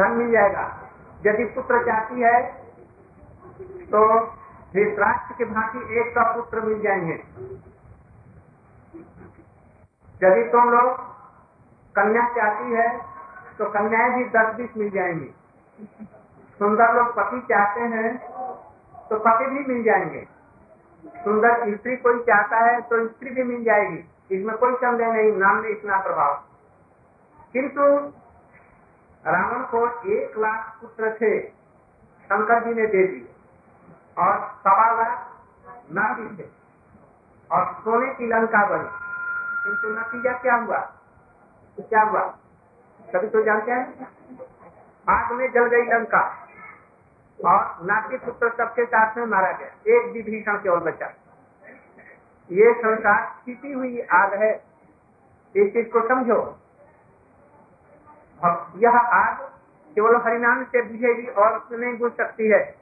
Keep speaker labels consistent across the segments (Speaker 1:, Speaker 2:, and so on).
Speaker 1: धन मिल जाएगा। यदि पुत्र चाहती है तो धृतराष्ट्र के भांति एक का पुत्र मिल जाएँगे। यदि तुम लोग कन्या चाहती है तो कन्याएँ भी दस बीस मिल जाएँगी। सुंदर लोग पति चाहते हैं तो पति भी मिल जाएँगे। सुंदर स्त्री कोई चाहता है तो स्त्री भी मिल जाएगी। इसमें कोई संदेह नहीं, नाम में इतना प्रभाव। किंतु रावण को एक लाख पुत्र थे शंकर जी ने दे दिए। और सवा लाख नाती थे, और सोने की लंका बनी। किंतु नतीजा क्या हुआ? तो क्या हुआ? सभी तो जानते हैं? आग में जल गई लंका। और नाती पुत्र सबके साथ में मारा गया। एक विभीषण केवल बचा। ये संसार छिपी हुई आग है। इस चीज़ को समझो। यह आग केवल हरिनाम से बुझेगी और नहीं बुझ सकती है।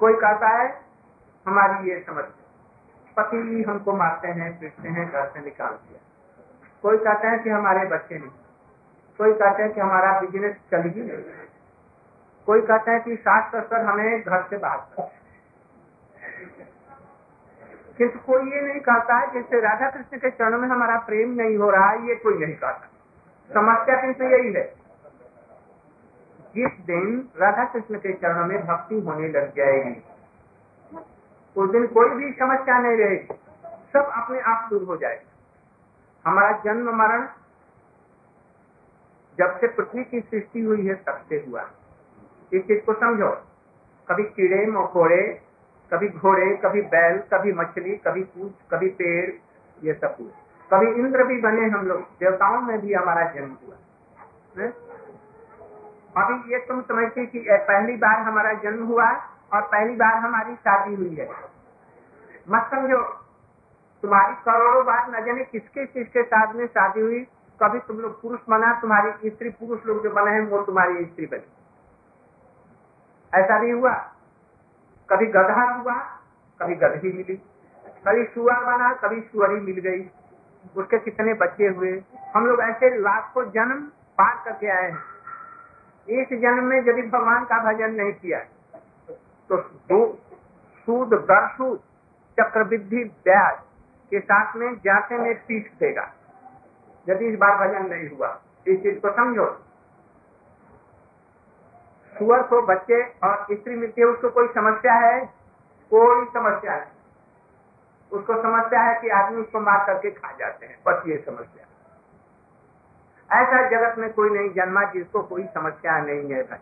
Speaker 1: कोई कहता है, हमारी ये समझ। पति हमको मारते हैं, पीटते हैं, घर से निकाल दिया। कोई कहते हैं कि हमारे बच्चे नहीं। कोई कहते हैं कि हमारा बिज़नेस चल ही नहीं कोई कहते हैं कि सास ससुर हमें घर से बाहर किंतु कोई ये नहीं कहता है जैसे राधा कृष्ण के चरणों में हमारा प्रेम नहीं हो रहा है ये कोई नहीं कहता। समस्या किंतु यही है? जिस दिन राधा कृष्ण के चरणों में भक्ति होने लग जाएगी, उस दिन कोई भी समस्या नहीं रहेगी। सब अपने आप दूर हो जाएगा। हमारा जन्म मरण जब से पृथ्वी की सृष्टि हुई है, तब से हुआ। इस चीज़ को समझो। कभी कीड़े, मकोड़े, कभी घोड़े, कभी बैल, कभी मछली, कभी पूछ कभी पेड़, ये सब कुछ कभी इंद्र भी बने हम लोग, देवताओं में भी हमारा जन्म हुआ। है? अभी ये तुम समझते कि पहली बार हमारा जन्म हुआ और पहली बार हमारी शादी हुई है। मत समझो, तुम्हारी करोड़ों बार न जाने किसके किसके साथ में शादी हुई। कभी तुम लोग पुरुष बना, तुम्हारी स्त्री पुरुष लोग जो बने हैं, वो तुम्हारी स्त्री बनी। ऐसा भी हुआ। कभी गधा हुआ, कभी गधी मिली। कभी सुअर बना, कभी सुअरी मिल गई। उसके कितने बच्चे हुए। हम लोग ऐसे लाखों जन्म पार करके आए हैं। इस जन्म में यदि भगवान का भजन नहीं किया तो सूद दर्शु, चक्रवृद्धि, ब्याज के साथ में जाते में पीठ देगा यदि इस बार भजन नहीं हुआ, इस चीज़ को समझो। सुअर को बच्चे और स्त्री मिलती है, उसको कोई समस्या है? कोई समस्या है उसको समस्या है कि आदमी उसको मार करके खा जाते हैं। बस ये समस्या ऐसा जगत में कोई नहीं जन्मा जिसको कोई समस्या नहीं है भाई।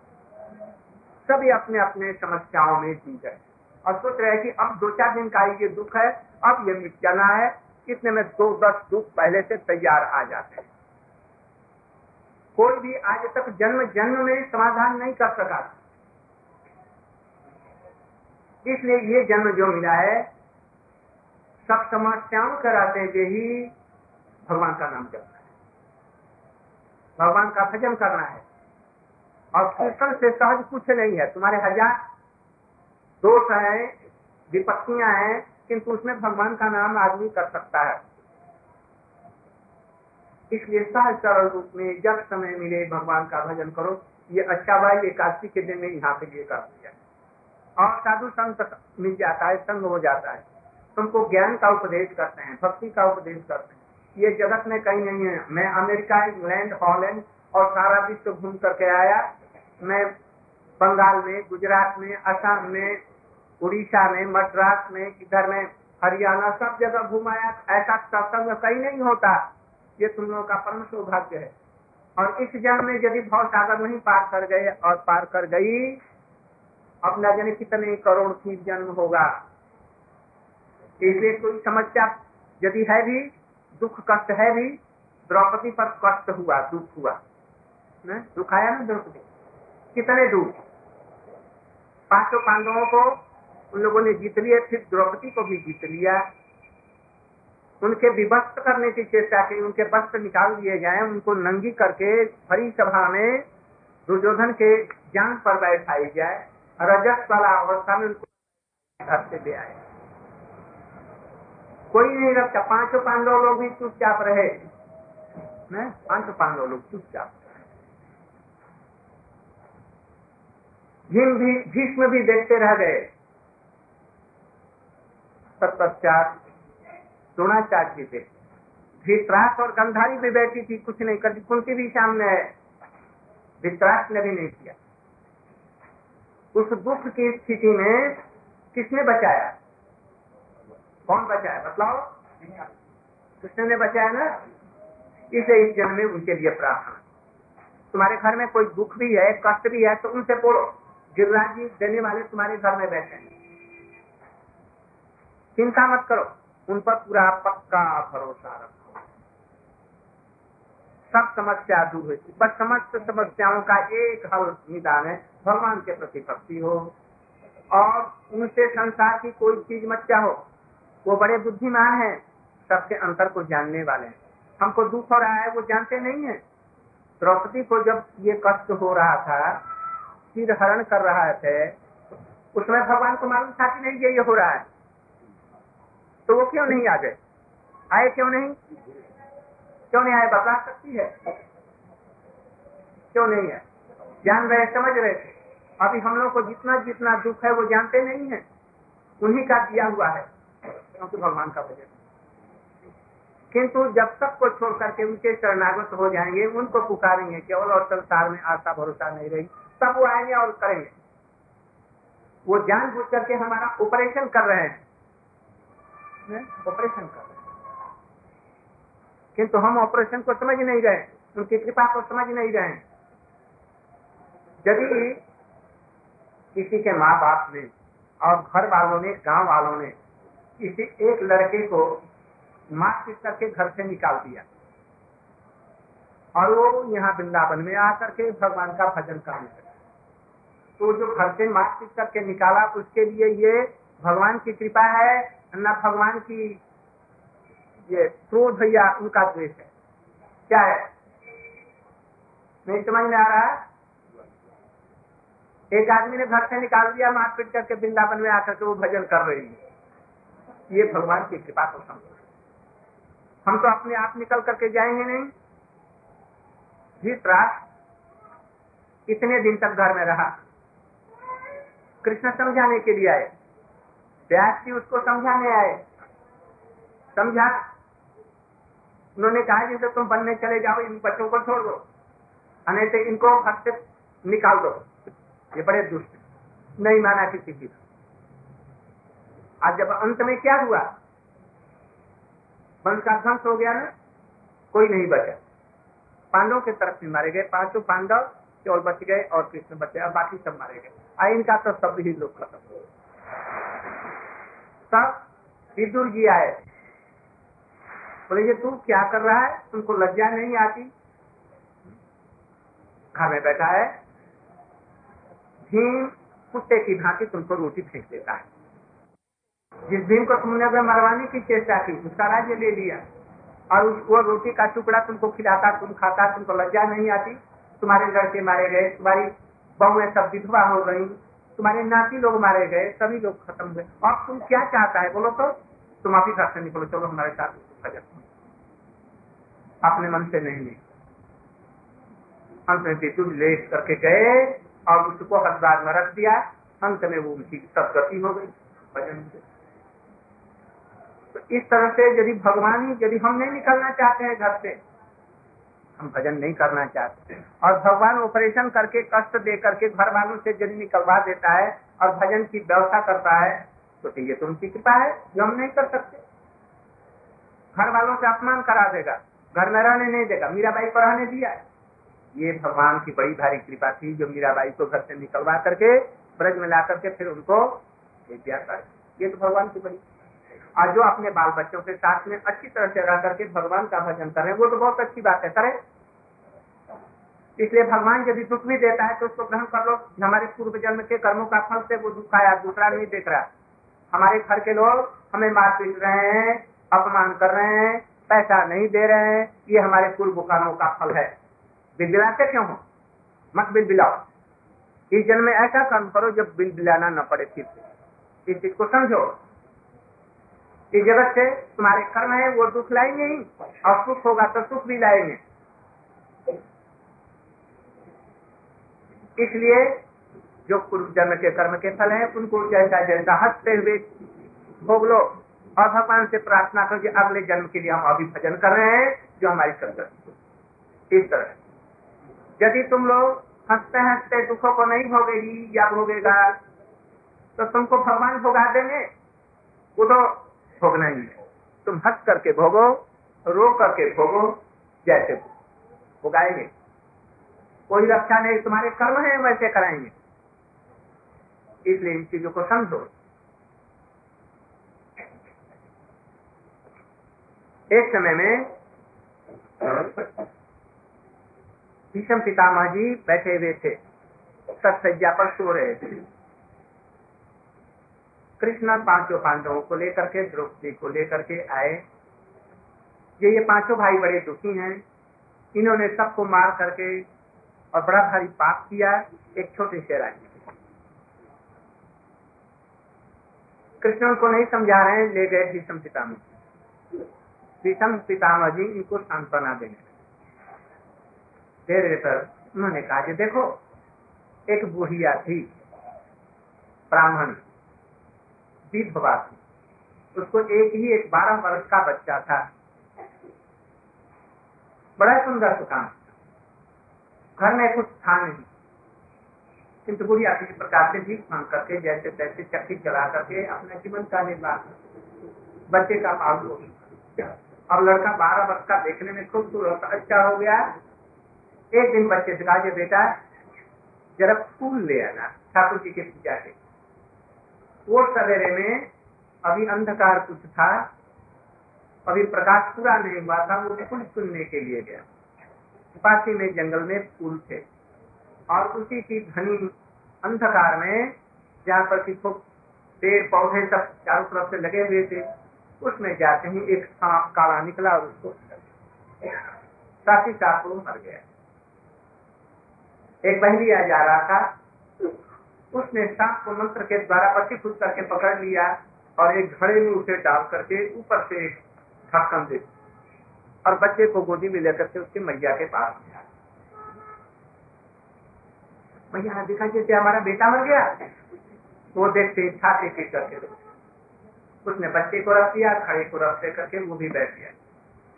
Speaker 1: सभी अपने अपने समस्याओं में जी गए और सोच रहे कि अब दो चार दिन का ये दुख है, अब ये मिट जाना है। इतने में दो दस दुख पहले से तैयार आ जाते हैं। कोई भी आज तक जन्म जन्म में समाधान नहीं कर सका। इसलिए ये जन्म जो मिला है सब समस्याओं कराते हुए ही भगवान का नाम जपना है। भगवान का भजन करना है। और कीर्तन से सहज कुछ नहीं है। तुम्हारे हज़ार दोष है, विपत्तियाँ हैं, किंतु उसमें भगवान का नाम आदमी कर सकता है। इसलिए सहज सरल रूप में जब समय मिले भगवान का भजन करो। ये अच्छा भाई एकादशी के दिन में यहाँ पे ये कर दिया। और साधु संत मिल जाता है, संग हो जाता है। तुमको ज्ञान का उपदेश करते हैं, भक्ति का उपदेश करते हैं। ये जगत में कहीं नहीं है। मैं अमेरिका, इंग्लैंड, हॉलैंड और सारा विश्व घूम करके आया। मैं बंगाल में, गुजरात में, असम में, उड़ीसा में, मद्रास में, इधर में, हरियाणा सब जगह घुमाया ऐसा सत्संग कहीं नहीं होता। ये तुम लोगों का परम सौभाग्य है। और इस जन्म में यदि भाव सागर नहीं पार कर गए और पार कर गई, अब न जाने कितने करोड़ की जन्म होगा। इसलिए कोई समस्या यदि है भी, दुख कष्ट है भी, द्रौपदी पर कष्ट हुआ, दुख हुआ। न? दुख आया ना द्रौपदी कितने दुख? पाँचों पांडवों को उन लोगों ने जीत लिया, फिर द्रौपदी को भी जीत लिया। उनके विभक्त करने की चेष्टा की, उनके वस्त्र निकाल दिए जाए, उनको नंगी करके भरी सभा में दुर्योधन के जान पर बैठाई जाए। रजस वाला अवस्था में उनको घर से ले आए। कोई नहीं रखता। पाँचों पांडव लोग भी चुपचाप रहे। पाँचों पांडव लोग चुपचाप। भीम भी, भीष्म भी देखते रह गए। तत्पश्चात द्रोणाचार्य थे धृतराष्ट्र और गंधारी भी बैठी थी, कुछ नहीं करती कुंती भी सामने है। धृतराष्ट्र ने भी नहीं किया। उस दुख की स्थिति में किसने बचाया? कौन बचाया बतलाओ कृष्ण ने बचाया ना? इसे इस जन्म में उनके लिए प्रार्थना। तुम्हारे घर में कोई दुख भी है, कष्ट भी है तो उनसे बोलो। गिरिराज जी, देने वाले तुम्हारे घर में बैठे चिंता मत करो। उन पर पूरा पक्का भरोसा रखो। सब समस्या दूर हुई। बस समस्त समस्याओं का एक हल निदान है। भगवान के प्रति भक्ति हो। और उनसे संसार की कोई चीज़ मत चाहो। वो बड़े बुद्धिमान है, सबके अंतर को जानने वाले हैं। हमको दुख हो रहा है, वो जानते नहीं है। द्रौपदी को जब ये कष्ट हो रहा था, सिर हरण कर रहा थे उसमें भगवान को मालूम था कि नहीं, ये हो रहा है। तो वो क्यों नहीं आ गए आए क्यों नहीं? क्यों नहीं आए? बता सकती है। क्यों नहीं है? जान रहे, समझ रहे थे। अभी हम लोग को जितना जितना दुख है, वो जानते नहीं है। उन्हीं का दिया हुआ है। क्योंकि भगवान का भजन। किंतु जब तक को छोड़ करके उनके शरणागत हो जाएँगे, उनको पुकारेंगे, केवल और संसार में आशा भरोसा नहीं रही, तब वो आएँगे और करेंगे। वो जान बुझ करके हमारा ऑपरेशन कर रहे हैं। ऑपरेशन कर रहे किंतु हम ऑपरेशन को समझ नहीं रहे, उनकी कृपा को समझ नहीं रहे यदि किसी के माँ बाप ने और घर वालों ने, गाँव वालों ने किसी एक लड़के को मारपीट करके घर से निकाल दिया। और वो यहाँ वृंदावन में आकर के भगवान का भजन करने लगा। तो जो घर से मारपीट करके निकाला, उसके लिए ये भगवान की कृपा है, न भगवान की ये क्रोध या उनका द्वेष है। क्या है? नहीं समझ में आ रहा एक आदमी ने घर से निकाल दिया मारपीट करके वृंदावन में आकर के वो भजन कर रही है। ये भगवान की कृपा को समझो। हम तो अपने आप निकल करके जाएँगे नहीं। धृतराष्ट्र इतने दिन तक घर में रहा, कृष्ण समझाने के लिए आए, व्यास जी उसको समझाने आए। समझा, उन्होंने कहा जिनसे तुम बनने चले जाओ, इन बच्चों को छोड़ दो अने तो इनको घर से निकाल दो। ये बड़े दुष्ट, नहीं माना किसी की। आज जब अंत में क्या हुआ? वंश का ध्वंस हो गया ना? कोई नहीं बचा। पांडवों के तरफ़ से मारे गए पाँचों पांडव केवल बच गए और कृष्ण बचे और बाकी सब मारे गए। आ, इनका तो सब ही लोग खत्म हो तब विदुर जी आए। बोले, ये तू क्या कर रहा है? तुमको लज्जा नहीं आती? घर में बैठा है। भीम कुत्ते की भांति तुमको रोटी फेंक देता है। जिस भीम को तुमने मरवाने की चेष्टा की, उसका राज्य ले लिया, और उस वो रोटी का टुकड़ा तुमको खिलाता, तुम खाता, तुमको लज्जा नहीं आती, तुम्हारे लड़के मारे गए, तुम्हारी बहुएँ सब विधवा हो गई, तुम्हारे नाती लोग मारे गए, सभी लोग खत्म हुए। और तुम क्या चाहता है? बोलो तो तुम आप ही से निकलो चलो, हमारे साथ अपने मन से नहीं अंत में विद्युत लेट करके गए और उसको हरिद्वार में रख दिया। अंत में वो उनकी सब गति हो गई। भजन से। तो इस तरह से यदि भगवान ही यदि हम नहीं निकलना चाहते हैं घर से, हम भजन नहीं करना चाहते। और भगवान ऑपरेशन करके कष्ट दे करके घर वालों से यदि निकलवा देता है और भजन की व्यवस्था करता है तो ये तो उनकी कृपा है जो हम नहीं कर सकते। घर वालों से अपमान करा देगा, घर में रहने नहीं देगा, मीराबाई को रहने दिया ये भगवान की बड़ी भारी कृपा थी जो मीराबाई को घर से निकलवा करके ब्रज में ला करके फिर उनको दिया ये तो भगवान की बड़ी और जो अपने बाल बच्चों के साथ में अच्छी तरह से रह करके भगवान का भजन करें वो तो बहुत अच्छी बात है, करें। इसलिए भगवान यदि दुख भी देता है तो उसको ग्रहण कर लो। हमारे पूर्व जन्म के कर्मों का फल से वो दुख आया, दूसरा नहीं देख रहा हमारे घर के लोग हमें मार पीट रहे हैं, अपमान कर रहे हैं, पैसा नहीं दे रहे हैं, ये हमारे पूर्व कर्मों का फल है। बिलबिलाते क्यों हो? मत बिल बिलाओ इस जन्म में ऐसा कर्म करो जब बिल बिलाना न पड़े फिर इस चीज़ को समझो। इस जगत से तुम्हारे कर्म है, वो दुख लाएँगे ही, और सुख होगा तो सुख भी लाएँगे। इसलिए जो पूर्व जन्म के कर्म के फल है, उनको जैसा जैसा हँसते हुए भोग लो, और भगवान से प्रार्थना करो कि अगले जन्म के लिए हम अभी भजन कर रहे हैं, जो हमारी सदस्य इस तरह। यदि तुम लोग हँसते हँसते दुखों को नहीं भोगेगी या भोगेगा तो तुमको भगवान भोगा देंगे। वो तो भोगना ही। है तुम हंस करके भोगो, रो करके भोगो, जैसे भोगाएँगे। कोई रक्षा नहीं, तुम्हारे कर्म है, वैसे कराएँगे। इसलिए इन चीज़ों को समझो। एक समय में भीषम पितामह जी बैठे हुए थे। सत्सज्जा पर सो रहे थे। कृष्ण पाँचों पांडवों को लेकर के, द्रौपदी को लेकर के आए। ये ये पाँचों भाई बड़े दुखी हैं। इन्होंने सबको मार करके और बड़ा भारी पाप किया एक छोटे से राज्य कृष्ण को नहीं समझा रहे हैं, ले गए भीषम पितामह भीषम पितामह जी इनको सांत्वना देने देर पर उन्होंने कहा कि देखो, एक बुढ़िया थी, ब्राह्मण विधवा थी। उसको एक ही एक बारह वर्ष का बच्चा था। बड़ा सुंदर सुकान। घर में कुछ था नहीं। किंतु बुढ़िया किसी प्रकार से भी मांग करके, जैसे तैसे चक्की चला करके अपना जीवन का निर्वाह बच्चे का पाल हो अब लड़का बारह वर्ष का देखने में खूबसूरत अच्छा हो गया। एक दिन बच्चे से कहा बेटा, जरा फूल ले आना, ठाकुर जी के पूजा के वो सवेरे में अभी अंधकार कुछ था, अभी प्रकाश पूरा नहीं हुआ था, वो फूल सुनने के लिए गया। पासी में जंगल में फूल थे। और उसी की घनी अंधकार में जहाँ पर की पेड़ पौधे सब चारों तरफ़ से लगे हुए थे, उसमें जाते ही एक सांप काला निकला और उसको साथ ही साथ वो मर गया। एक बहलिया जा रहा था उसने सांप को मंत्र के द्वारा पट्टी खुद करके पकड़ लिया और एक घड़े में उसे डाल करके ऊपर से ढक्कन दे और बच्चे को गोदी में लेकर के उसके मैया के पास गया। मैया दिखा जैसे हमारा बेटा मर गया। वो देखते छाते पीट करके उसने बच्चे को रख दिया, खड़े को रख दे करके वो भी बैठ गया।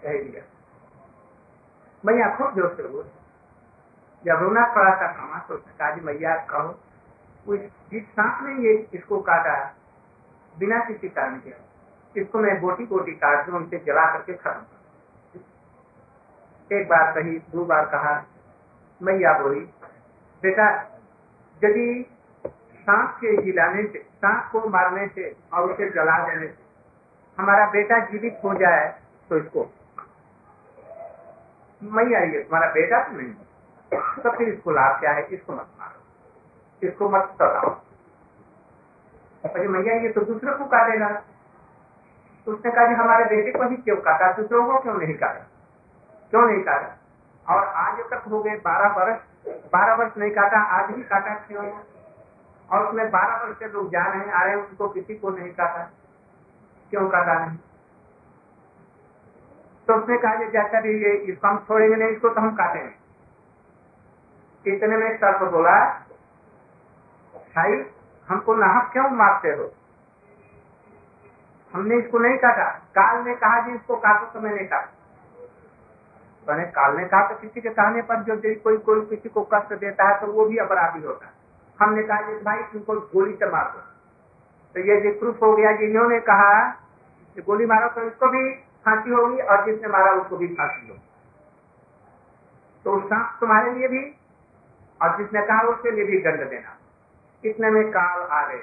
Speaker 1: कह दिया, मैया, खूब ज़ोर से बोल। जब रोना पड़ा था खामा तो उसने कहा मैया, कहो जिस सांप ने ये इसको काटा बिना किसी कारण के, इसको मैं गोटी गोटी काट दूँ उनसे जला करके खत्म एक बार कही, दो बार कहा, मैया बोली, बेटा, यदि सांप के जिलाने से, सांप को मारने से और उसे जला देने से हमारा बेटा जीवित हो जाए तो इसको मैया, ये तुम्हारा बेटा तो नहीं तो फिर इसको लाभ क्या है? इसको मत इसको मत सताओ। मैया, ये तो दूसरे को काटेगा तो उसने कहा हमारे बेटे को ही क्यों काटा? दूसरों को क्यों नहीं काटा? क्यों नहीं काटा? और आज तक हो गए बारह वर्ष। बारह वर्ष नहीं काटा, आज ही काटा क्यों और उसमें बारह वर्ष से लोग जा रहे आ रहे हैं उनको किसी को नहीं काटा। क्यों काटा नहीं? तो उसने कहा जैसा भी ये इसको हम छोड़ेंगे नहीं, इसको तो हम काटेंगे। इतने में सर्प बोला भाई, हमको नाहक क्यों मारते हो? हमने इसको नहीं काटा। काल ने कहा कि इसको काटो तो मैंने काटा। मैंने काल ने कहा तो किसी के कहने पर जो कोई कोई किसी को कष्ट देता है तो वो भी अपराधी होता है। हमने कहा कि भाई तुमको गोली से मार दो। तो ये जो प्रूफ हो गया कि इन्होंने कहा, कि गोली मारो तो इसको भी फांसी होगी और जिसने मारा उसको भी फांसी होगी। तो सांप तुम्हारे लिए भी और जिसने कहा उसके लिए भी दंड देना। इतने में काल आ गए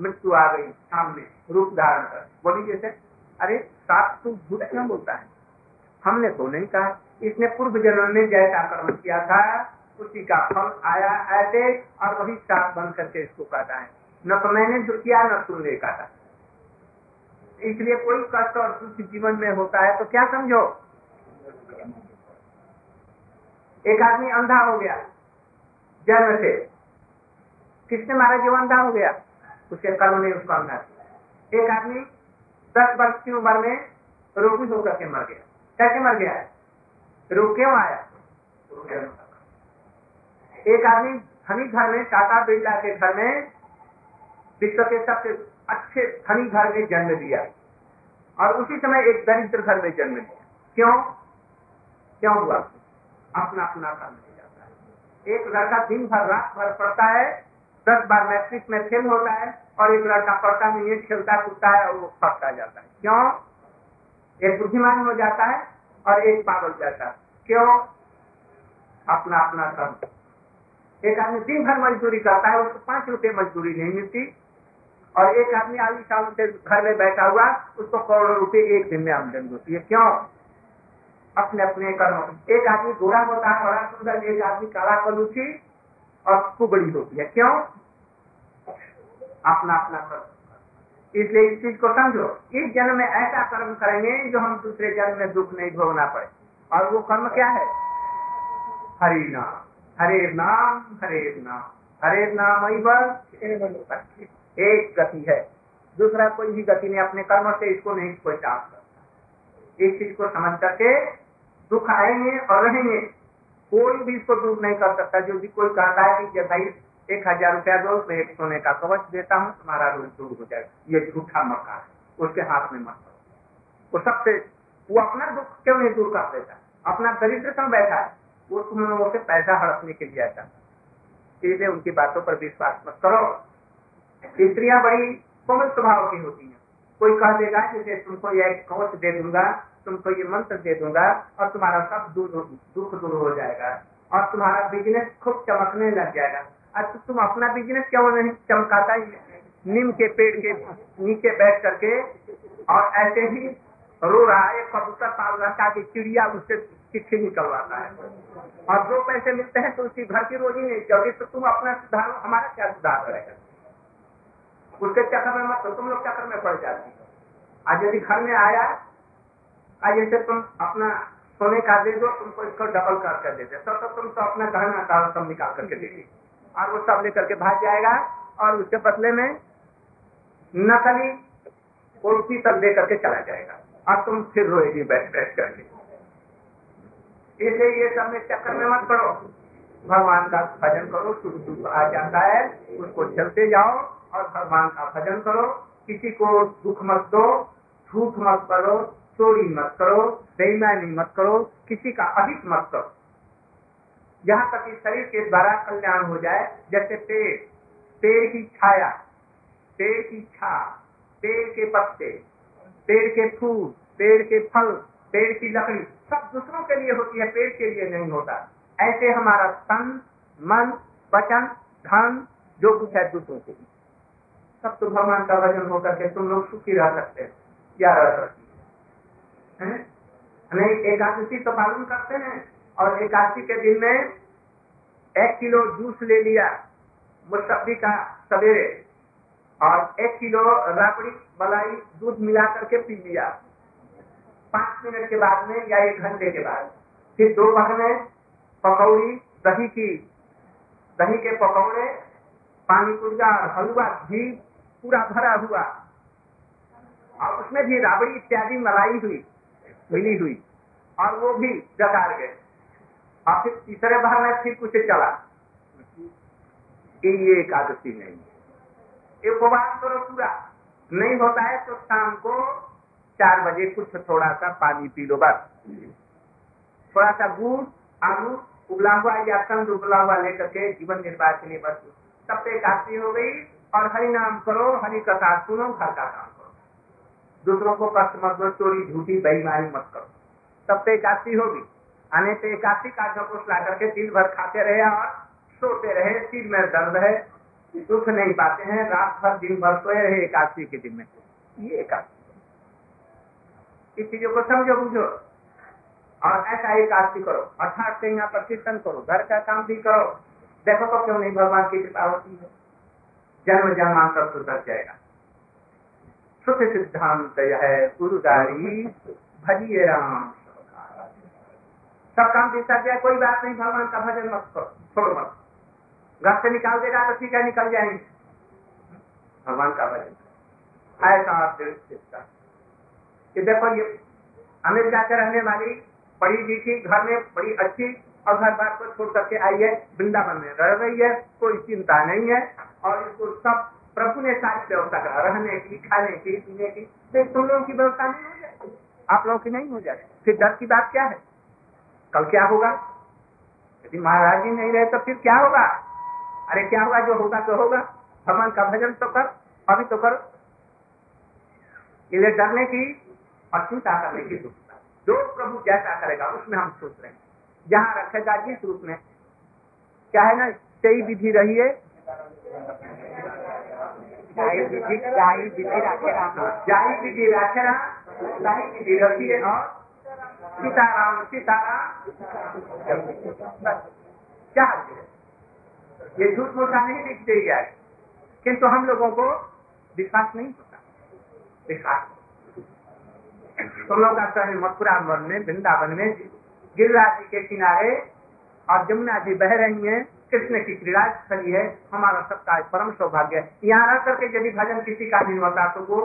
Speaker 1: मृत्यु आ गई सामने, रूप धारण कर। बोली जैसे, अरे सात तू झूठ क्यों बोलता है? हमने तो नहीं कहा। इसने पूर्व जन्म ने जैसा कर्म किया था, उसी का फल आया, ऐसे, और वही साप बन करके इसको काटा है। न तो मैंने किया, न तुमने काटा इसलिए कोई कष्ट और सुख जीवन में होता है तो क्या समझो? एक आदमी अंधा हो गया, जन्म से। किसने मारा? जो अंधा हो गया। उसके कर्म ने उसको अंधा एक आदमी दस वर्ष की उम्र में रोगी होकर के मर गया। कैसे मर गया है? रोग क्यों आया? एक आदमी धनी घर में, टाटा बिरला के घर में विश्व के सबसे अच्छे धनी घर में जन्म दिया और उसी समय एक दरिद्र घर में जन्म दिया क्यों? क्यों हुआ? अपना अपना काम नहीं जाता है। एक लड़का दिन भर रात भर पड़ता है। दस बार मैट्रिक में फेल होता है और एक लड़का पढ़ता नहीं है खेलता कूदता है और वो फटता जाता है। क्यों? एक बुद्धिमान हो जाता है और एक पागल जाता है क्यों? अपना अपना कर्म एक आदमी दिन भर मजदूरी करता है, उसको पाँच रुपए मजदूरी नहीं मिलती। और एक आदमी आलिशान से घर में बैठा हुआ, उसको करोड़ों रुपए एक दिन में आमदनी होती है। क्यों? अपने अपने कर्म एक आदमी गोरा होता है बड़ा सुंदर, एक आदमी काला कलूची और कुबड़ी होती है। क्यों? अपना अपना कर्म। इसलिए इस चीज़ को समझो। इस जन्म में ऐसा कर्म करेंगे जो हम दूसरे जन्म में दुख नहीं भोगना पड़े। और वो कर्म क्या है? हरि नाम। हरे नाम हरे नाम। हरे नाम एक गति है। दूसरा कोई भी गति नहीं, अपने कर्म से इसको नहीं कोई टाप सकता। इस चीज़ को समझ करके दुख आएँगे और रहेंगे। कोई भी इसको दूर नहीं कर सकता। जो भी कोई कहता है कि भाई, एक हज़ार रुपया दो, मैं एक सोने का कवच देता हूँ, तुम्हारा रोज दूर हो जाएगा। ये झूठा मक्का है। उसके हाथ में मत वो सबसे, वो अपना दुख क्यों नहीं दूर कर देता? अपना दरिद्र क्यों बैठा है? वो तुम लोगों से पैसा हड़पने के लिए आता इसलिए उनकी बातों पर विश्वास मत करो। स्त्रियाँ बड़ी कोमल स्वभाव की होती हैं। कोई कह देगा कि तुमको यह कवच दे दूँगा तुमको ये मंत्र दे दूँगा और तुम्हारा सब दूर दुख दूर हो जाएगा और तुम्हारा बिज़नेस खूब चमकने लग जाएगा। अच्छा तुम अपना बिज़नेस क्यों नहीं चमकाता? नीम के पेड़ के नीचे बैठ करके और ऐसे ही रो रहा है, कबूतर पाल रहा ताकि चिड़िया उससे चिट्ठी निकलवाता है। और दो पैसे मिलते हैं तो उसकी घर की रोजी नहीं चलती तो तुम अपना सुधारो हमारा क्या सुधार करेगा? उसके चक्कर में मत तुम लोग चक्कर में पड़ जाती आज यदि घर में आया आज जैसे तुम अपना सोने का दे दो तुमको इसको डबल कर कर देते तो, तो तुम तो अपना गहना का सब निकाल करके देगी और वो सब लेकर के भाग जाएगा और उसके बदले में नकली कुर्सी तक दे करके चला जाएगा। और तुम फिर रोएगी बैठ बैठ करके। इसलिए ये सब में चक्कर में मत पड़ो। भगवान का भजन करो सुख दुख आ जाता है उसको चलते जाओ और भगवान का भजन करो। किसी को दुख मत दो झूठ मत करो चोरी मत करो, बेईमानी मत करो, किसी का अधिक मत करो। यहाँ तक शरीर के द्वारा कल्याण हो जाए, जैसे पेड़ पेड़ की छाया, पेड़ की छा, पेड़ के पत्ते, पेड़ के फूल, पेड़ के फल, पेड़ की लकड़ी, सब दूसरों के लिए होती है, पेड़ के लिए नहीं होता। ऐसे हमारा तन, मन, वचन, धन, जो कुछ है दूसरों के लिए। सब तो भगवान का वज़न होकर के तुम लोग सुखी रह सकते हैं या रह सकती है? एकादशी तो पालन करते हैं और एकादशी के दिन में एक किलो जूस ले लिया मुसब्बी का सवेरे और एक किलो राबड़ी मलाई दूध मिला करके पी लिया। पाँच मिनट के बाद में या एक घंटे के बाद फिर दो बार में पकौड़ी, दही की। दही के पकौड़े, पानी पुर्जा और हलवा, घी पूरा भरा हुआ। और उसमें भी राबड़ी इत्यादि मलाई हुई। मिली हुई। और वो भी डकार गए। और फिर तीसरे बार में फिर कुछ चला। ये एकादशी नहीं है। उपवास करो पूरा। नहीं होता है तो शाम को चार बजे कुछ थोड़ा सा पानी पी लो बस। थोड़ा सा गुड़, आलू उबला हुआ या कंद उबला हुआ लेकर के जीवन निर्वाह के लिए बस। तब एकादशी हो गई और हरि नाम करो, हरि कथा सुनो, घर का काम दूसरों को कष्ट मत दो, चोरी झूठी, बेईमानी मत करो। तब पे एकादशी होगी। आने पे एकादशी का कुछ ला करके दिन भर खाते रहे और सोते रहे, सिर में दर्द है, दुख नहीं पाते हैं, रात भर दिन भर सोए रहे एकादशी के दिन में। ये एकादशी इस चीज़ों को समझो, बुझो। और ऐसा एकादशी करो। अर्थात से यहाँ पर कीर्तन करो, घर का काम भी करो। देखो तो क्यों नहीं भगवान की कृपा होती है? जन्म जन्मांतर सुधर जाएगा। सुख सिद्धांत है, गुरुदारी भजिए राम सब काम दिखा दिया, कोई बात नहीं, भगवान का भजन मत करो, छोड़ो मत। घर से निकाल देगा तो ठीक है, निकल जाएँगे। भगवान का भजन। ऐसा कि देखो, ये अमेरिका के रहने वाली, पढ़ी लिखी, घर में बड़ी अच्छी, और घर बार को छोड़ करके आई है, वृंदावन में रह रही है, कोई चिंता नहीं है, और इसको सब प्रभु ने सारी व्यवस्था करा, रहने की, खाने की, पीने की तो तुम लोगों की व्यवस्था नहीं हो जाए आप लोगों की नहीं हो जाए फिर डर की बात क्या है? कल क्या होगा? यदि महाराज जी नहीं रहे तो फिर क्या होगा? अरे क्या होगा? जो होगा तो होगा। भगवान का भजन तो कर अभी तो कर। इसलिए डरने की और चिंता करने की जो प्रभु जैसा करेगा, उसमें हम सोच रहे। हैं जहाँ रखेगा जिस रूप में। क्या है ना? सही विधि रही है
Speaker 2: राखेरा
Speaker 1: रखिए और सीताराम सीताराम। क्या ये झूठ मूठा नहीं दिखते ही है किंतु हम लोगों को विश्वास नहीं होता। विश्वास। तुम लोग आता है मथुरा वन में, वृंदावन में गिरिराज के किनारे और जमुना जी बह रही हैं। कृष्ण की क्रीड़ा स्थली है, हमारा सबका परम सौभाग्य है। यहाँ रह करके यदि भजन किसी का नहीं होता तो वो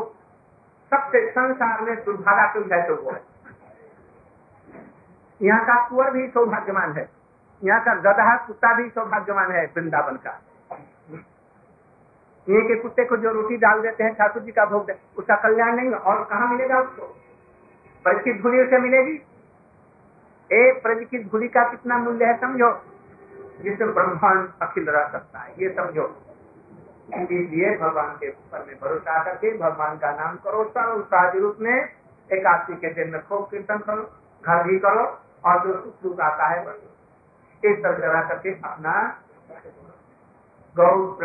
Speaker 1: सबसे संसार में दुर्भागा कोई है तो वो है। यहाँ का कुंवर भी सौभाग्यवान है। यहाँ का गधा कुत्ता भी सौभाग्यवान है वृंदावन का। ये के कुत्ते को जो रोटी डाल देते हैं, ठाकुर जी का भोग उसका कल्याण नहीं और कहाँ मिलेगा उसको? ब्रज की धूली उसे मिलेगी? ए, ब्रज की का कितना मूल्य है, समझो। जिससे ब्रह्मांड अखिल रह सकता है। ये समझो। इसलिए भगवान के ऊपर में भरोसा करके भगवान का नाम करो, सर्व रूप में एकादशी के दिन में खूब कीर्तन करो घर भी करो और जो सुख दुख आता है इस तरह करा करके अपना गौ